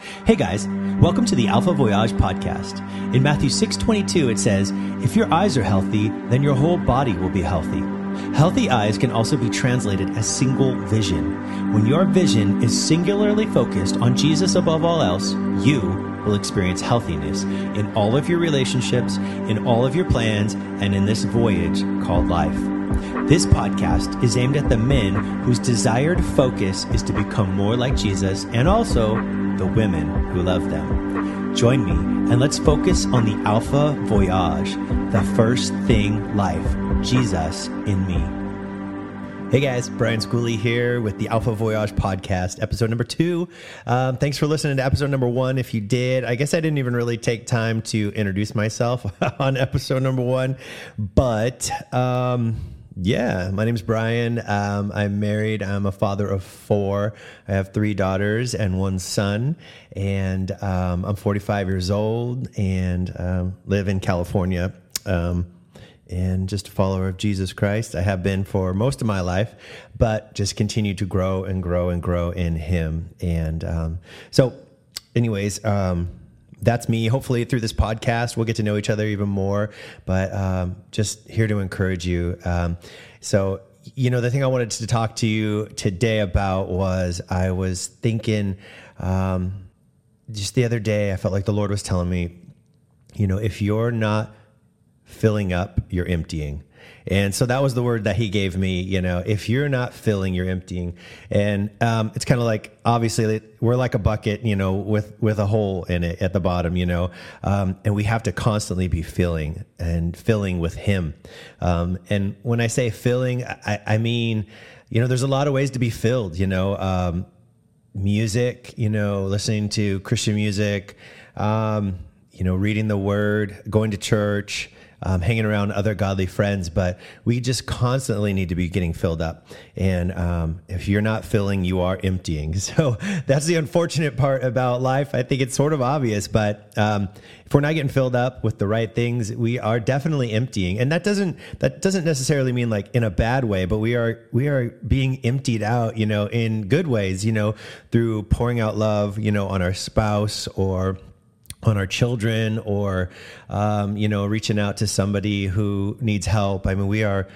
Hey guys, welcome to the Alpha Voyage podcast. In Matthew 6:22 it says, "If your eyes are healthy, then your whole body will be healthy." Healthy eyes can also be translated as single vision. When your vision is singularly focused on Jesus above all else, you will experience healthiness in all of your relationships, in all of your plans, and in this voyage called life. This podcast is aimed at the men whose desired focus is to become more like Jesus and also the women who love them. Join me and let's focus on the Alpha Voyage, the first thing life, Jesus in me. Hey guys, Brian Schooley here with the Alpha Voyage podcast, episode number two. Um, thanks for listening to episode number one. If you did, I guess I didn't even really take time to introduce myself on episode number one, but um, yeah, my name's Brian. Um, I'm married. I'm a father of four. I have three daughters and one son, and um, I'm 45 years old and um, live in California. Um, and just a follower of Jesus Christ. I have been for most of my life, but just continue to grow and grow and grow in Him. And um, so, anyways, um, that's me. Hopefully, through this podcast, we'll get to know each other even more. But um, just here to encourage you. Um, so, you know, the thing I wanted to talk to you today about was I was thinking um, just the other day, I felt like the Lord was telling me, you know, if you're not filling up, you're emptying. And so that was the word that he gave me. You know, if you're not filling, you're emptying. And um, it's kind of like obviously we're like a bucket, you know, with with a hole in it at the bottom, you know, um, and we have to constantly be filling and filling with Him. Um, and when I say filling, I, I, mean, you know, there's a lot of ways to be filled. You know, um, music, you know, listening to Christian music, um, you know, reading the Word, going to church um, hanging around other godly friends, but we just constantly need to be getting filled up. And um, if you're not filling, you are emptying. So that's the unfortunate part about life. I think it's sort of obvious, but um, if we're not getting filled up with the right things, we are definitely emptying. And that doesn't that doesn't necessarily mean like in a bad way, but we are we are being emptied out, you know, in good ways, you know, through pouring out love, you know, on our spouse or on our children or um, you know reaching out to somebody who needs help. I mean we are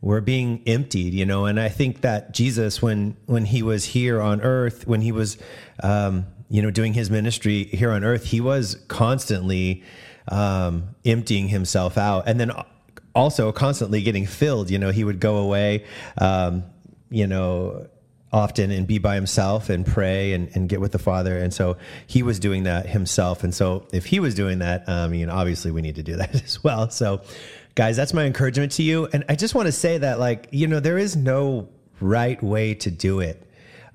we're being emptied you know and i think that jesus when when he was here on earth when he was um, you know doing his ministry here on earth he was constantly um, emptying himself out. And then also constantly getting filled you know he would go away um, you know often and be by himself and pray and, and get with the Father. And so he was doing that himself. And so if he was doing that, I mean, obviously we need to do that as well. So, guys, that's my encouragement to you. And I just want to say that, like, you know, there is no right way to do it.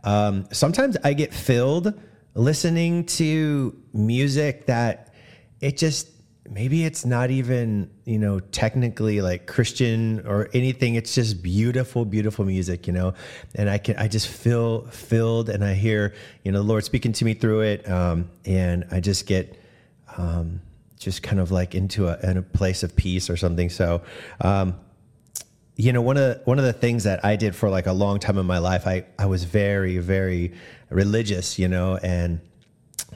Um, sometimes I get filled listening to music that it just maybe it's not even you know technically like christian or anything. It's just beautiful beautiful music you know? And i can i just feel filled and i hear you know the lord speaking to me through it um, and i just get um, just kind of like into a, in a place of peace or something. So um, you know one of one of the things that i did for like a long time in my life i i was very very religious you know? And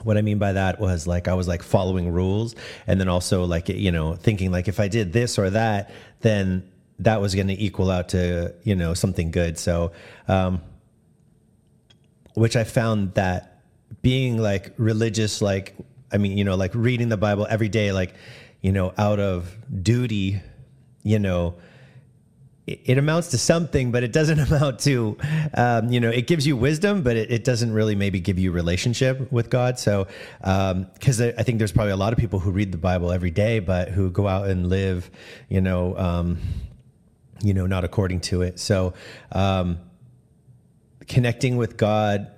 what I mean by that was like I was like following rules and then also like you know thinking like if I did this or that then that was going to equal out to you know something good. So um which I found that being like religious like I mean you know like reading the Bible every day like you know out of duty you know it amounts to something, but it doesn't amount to, um, you know, it gives you wisdom, but it, it, doesn't really maybe give you relationship with God. So, because um, I think there's probably a lot of people who read the Bible every day, but who go out and live, you know, um, you know, not according to it. So, um, connecting with God,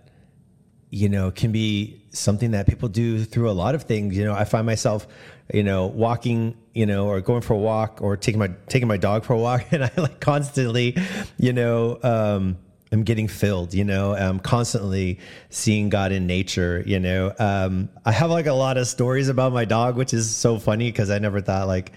you know, can be something that people do through a lot of things. You know, I find myself you know, walking, you know, or going for a walk or taking my taking my dog for a walk, and I like constantly, you know, um, I'm getting filled. You know, I'm constantly seeing God in nature. You know, um, I have like a lot of stories about my dog, which is so funny because I never thought like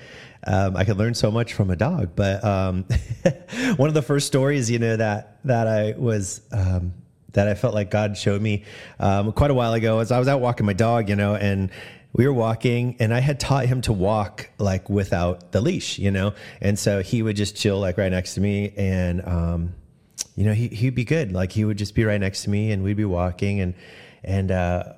um, I could learn so much from a dog. But um, one of the first stories, you know, that that I was um, that I felt like God showed me um, quite a while ago. As I was out walking my dog, you know, and we were walking, and I had taught him to walk like without the leash, you know, and so he would just chill like right next to me, and um, you know, he he'd be good. Like he would just be right next to me, and we'd be walking, and and uh,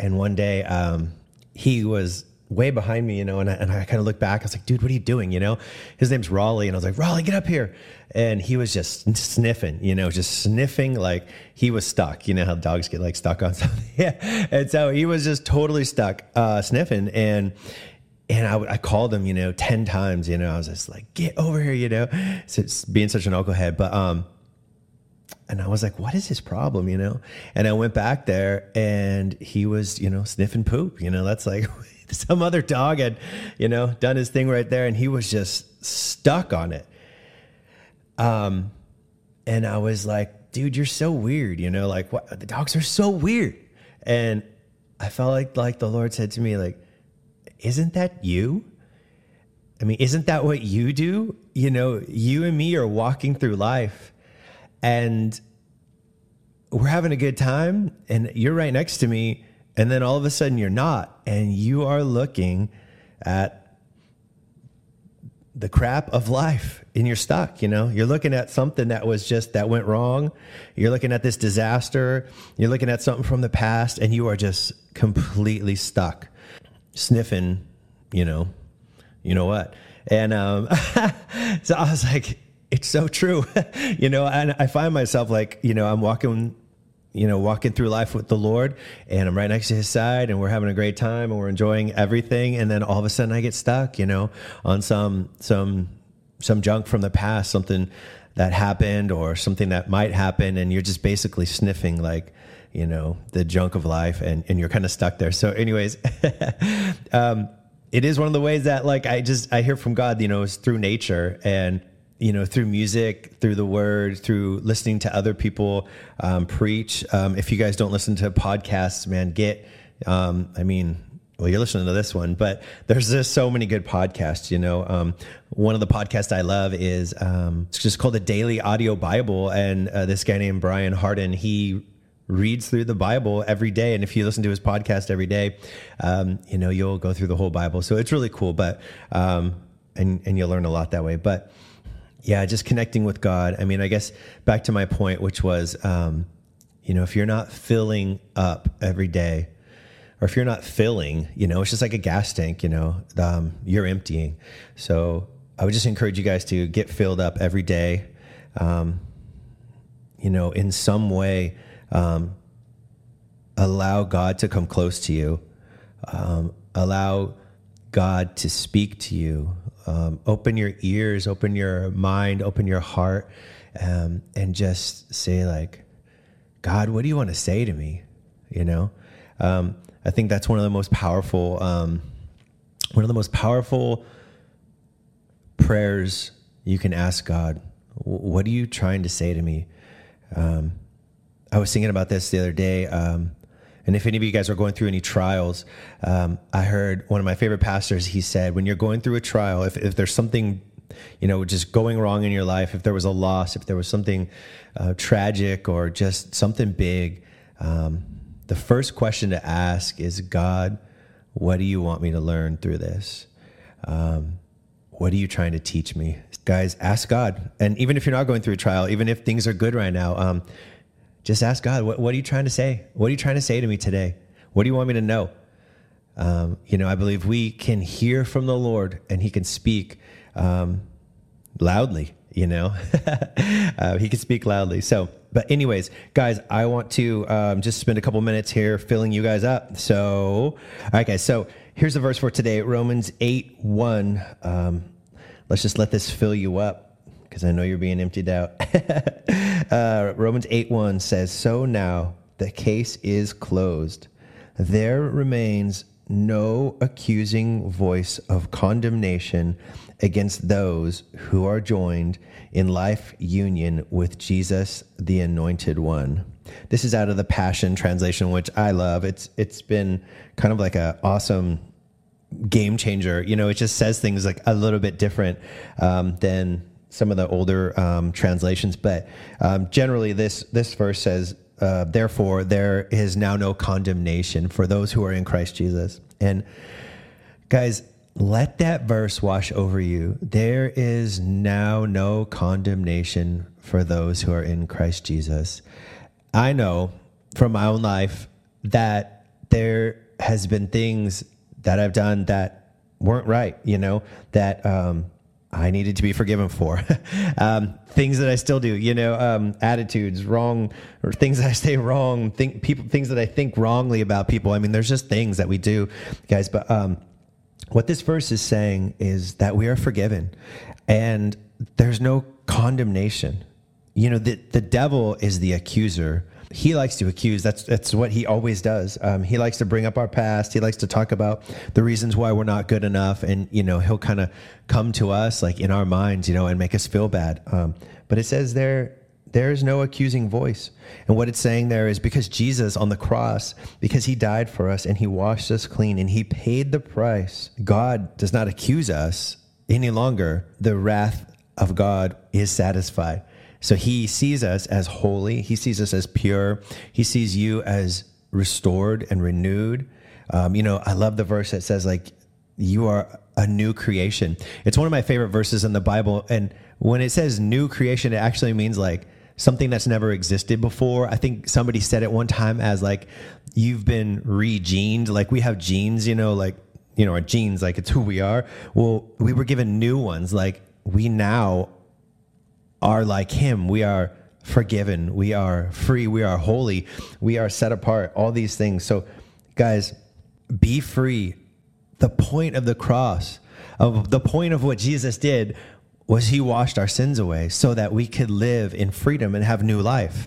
and one day um, he was way behind me, you know, and I, and I kind of looked back. I was like, dude, what are you doing? You know, his name's Raleigh. And I was like, Raleigh, get up here. And he was just sniffing, you know, just sniffing like he was stuck. You know how dogs get like stuck on something? yeah. And so he was just totally stuck, uh, sniffing. And, and I, I called him, you know, 10 times, you know, I was just like, get over here, you know, so being such an knucklehead. But, um, and I was like, what is his problem? You know? And I went back there and he was, you know, sniffing poop. You know, that's like some other dog had, you know, done his thing right there, and he was just stuck on it. Um, and I was like, dude, you're so weird, you know, like what the dogs are so weird. And I felt like like the Lord said to me, like, isn't that you? I mean, isn't that what you do? You know, you and me are walking through life and we're having a good time, and you're right next to me and then all of a sudden you're not and you are looking at the crap of life and you're stuck you know? You're looking at something that was just that went wrong. You're looking at this disaster. You're looking at something from the past and you are just completely stuck sniffing you know? You know what? And um, so i was like it's so true you know and i find myself like you know i'm walking you know, walking through life with the Lord and I'm right next to his side and we're having a great time and we're enjoying everything. And then all of a sudden I get stuck, you know, on some, some, some junk from the past, something that happened or something that might happen. And you're just basically sniffing like, you know, the junk of life and, and you're kind of stuck there. So anyways, um, it is one of the ways that like I just I hear from God, you know, is through nature and you know, through music, through the word, through listening to other people um, preach. Um, if you guys don't listen to podcasts, man, get, um, I mean, well, you're listening to this one, but there's just so many good podcasts. You know, um, one of the podcasts I love is um, it's just called the Daily Audio Bible, and uh, this guy named Brian Hardin he reads through the Bible every day, and if you listen to his podcast every day, um, you know you'll go through the whole Bible. So it's really cool, but and and you'll learn a lot that way. But yeah, just connecting with God. I mean, I guess back to my point, which was, um, you know, if you're not filling up every day, or if you're not filling, you know, it's just like a gas tank, you know, um, you're emptying. So I would just encourage you guys to get filled up every day. Um, you know, in some way, um, allow God to come close to you. Um, allow God to speak to you. Um, open your ears, open your mind, open your heart, um, and just say like, God, what do you want to say to me? You know, um, I think that's one of the most powerful, um, one of the most powerful prayers you can ask God. What are you trying to say to me? Um, I was thinking about this the other day. Um, and if any of you guys are going through any trials, um, I heard one of my favorite pastors, he said, when you're going through a trial, if, if there's something, you know, just going wrong in your life, if there was a loss, if there was something uh, tragic or just something big, um, the first question to ask is, God, what do you want me to learn through this? Um, what are you trying to teach me? Guys, ask God. And even if you're not going through a trial, even if things are good right now, um, just ask God, what, what, are you trying to say? What are you trying to say to me today? What do you want me to know? Um, you know, I believe we can hear from the Lord and He can speak um, loudly, you know, uh, He can speak loudly. So, but, anyways, guys, I want to um, just spend a couple minutes here filling you guys up. So, all right, guys, so here's the verse for today Romans 8 1. Um, let's just let this fill you up because I know you're being emptied out. uh, Romans 8 1 says, So now the case is closed. There remains no accusing voice of condemnation against those who are joined in life union with Jesus, the Anointed One. This is out of the Passion Translation, which I love. It's it's been kind of like an awesome game changer. You know, it just says things like a little bit different um, than some of the older um, translations, but um, generally this this verse says, uh, therefore, there is now no condemnation for those who are in Christ Jesus. And guys, let that verse wash over you. There is now no condemnation for those who are in Christ Jesus. I know from my own life that there has been things that I've done that weren't right, you know, that um, I needed to be forgiven for. um, things that I still do, you know, um, attitudes, wrong, or things that I say wrong, think people, things that I think wrongly about people. I mean, there's just things that we do, guys. But um, what this verse is saying is that we are forgiven, and there's no condemnation. You know, the the devil is the accuser he likes to accuse. That's that's what he always does. Um, he likes to bring up our past. He likes to talk about the reasons why we're not good enough, and you know he'll kind of come to us like in our minds, you know, and make us feel bad. Um, but it says there there is no accusing voice. And what it's saying there is because Jesus on the cross, because he died for us and he washed us clean and he paid the price, God does not accuse us any longer. The wrath of God is satisfied. So he sees us as holy. He sees us as pure. He sees you as restored and renewed. Um, you know, I love the verse that says, like, you are a new creation. It's one of my favorite verses in the Bible. And when it says new creation, it actually means like something that's never existed before. I think somebody said it one time as like, you've been regened. Like we have genes, you know, like, you know, our genes, like it's who we are. Well, we were given new ones. Like we now are like him. We are forgiven. We are free. We are holy. We are set apart. All these things. So, guys, be free. The point of the cross, of the point of what Jesus did was he washed our sins away so that we could live in freedom and have new life.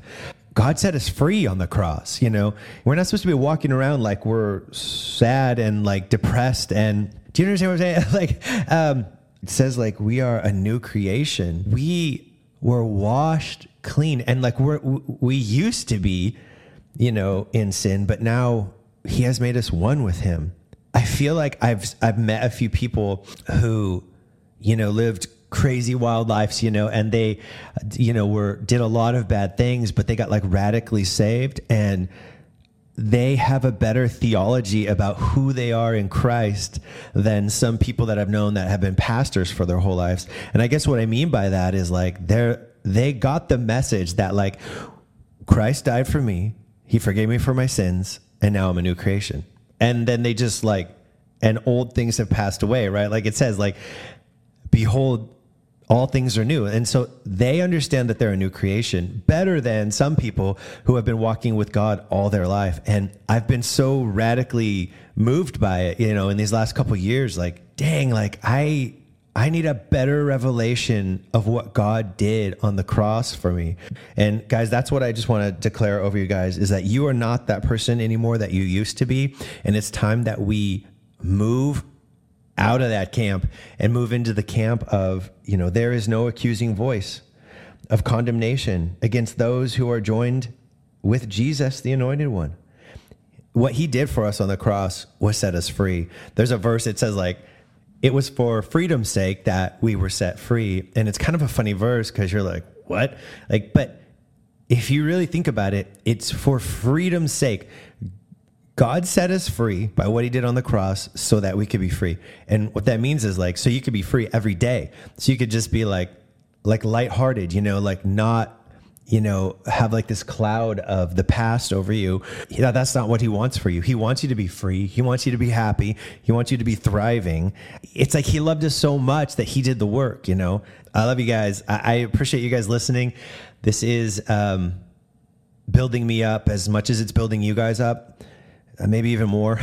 God set us free on the cross. You know, we're not supposed to be walking around like we're sad and like depressed. And do you understand what I'm saying? like, um, it says like we are a new creation. We we're washed clean. And like we're we used to be you know in sin but now he has made us one with him. I feel like i've i've met a few people who you know lived crazy wild lives you know and they you know were did a lot of bad things but they got like radically saved. And they have a better theology about who they are in Christ than some people that I've known that have been pastors for their whole lives. And I guess what I mean by that is like they're they got the message that like Christ died for me, he forgave me for my sins, and now I'm a new creation. And then they just like and old things have passed away, right? Like it says like behold all things are new. And so they understand that they're a new creation better than some people who have been walking with God all their life. And I've been so radically moved by it, you know, in these last couple years, like, dang, like I, I need a better revelation of what God did on the cross for me. And guys, that's what I just want to declare over you guys is that you are not that person anymore that you used to be. And it's time that we move out of that camp and move into the camp of, you know, there is no accusing voice of condemnation against those who are joined with Jesus, the anointed one. What he did for us on the cross was set us free. There's a verse that says, like, it was for freedom's sake that we were set free. And it's kind of a funny verse because you're like, what? Like, but if you really think about it, it's for freedom's sake. God set us free by what he did on the cross so that we could be free. And what that means is like, so you could be free every day. So you could just be like, like lighthearted, you know, like not, you know, have like this cloud of the past over you. That's not what he wants for you. He wants you to be free. He wants you to be happy. He wants you to be thriving. It's like he loved us so much that he did the work, you know. I love you guys. I, I appreciate you guys listening. This is um, building me up as much as it's building you guys up. Uh, maybe even more.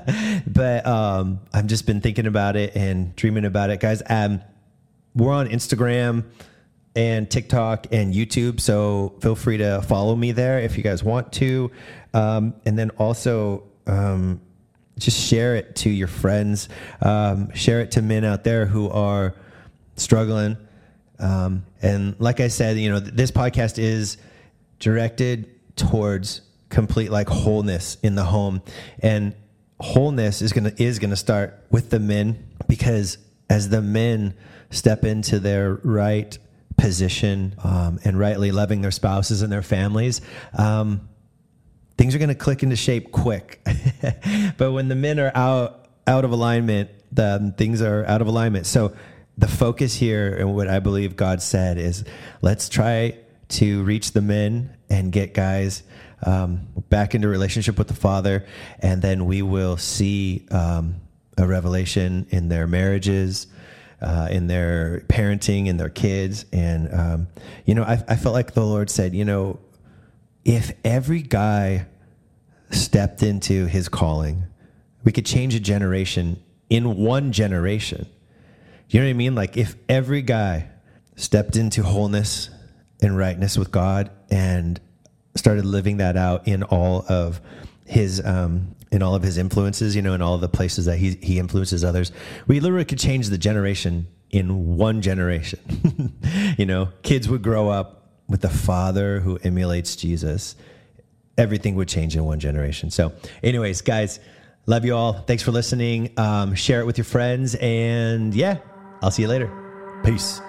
but um, I've just been thinking about it and dreaming about it, guys. Um, we're on Instagram and TikTok and YouTube, so feel free to follow me there if you guys want to. Um, and then also um, just share it to your friends. Um, share it to men out there who are struggling. Um, and like I said, you know, this podcast is directed towards complete like wholeness in the home and wholeness is going to is going to start with the men because as the men step into their right position um, and rightly loving their spouses and their families, um, things are going to click into shape quick. but when the men are out out of alignment, the things are out of alignment. So the focus here and what I believe God said is let's try to reach the men and get guys um, back into relationship with the Father, and then we will see um, a revelation in their marriages, uh, in their parenting, in their kids. And, um, you know, I, I felt like the Lord said, you know, if every guy stepped into his calling, we could change a generation in one generation. You know what I mean? Like if every guy stepped into wholeness and rightness with God and started living that out in all of his um, in all of his influences, you know, in all the places that he he influences others, we literally could change the generation in one generation. you know, kids would grow up with a father who emulates Jesus. Everything would change in one generation. So, anyways, guys, love you all. Thanks for listening. Um, share it with your friends, and yeah, I'll see you later. Peace.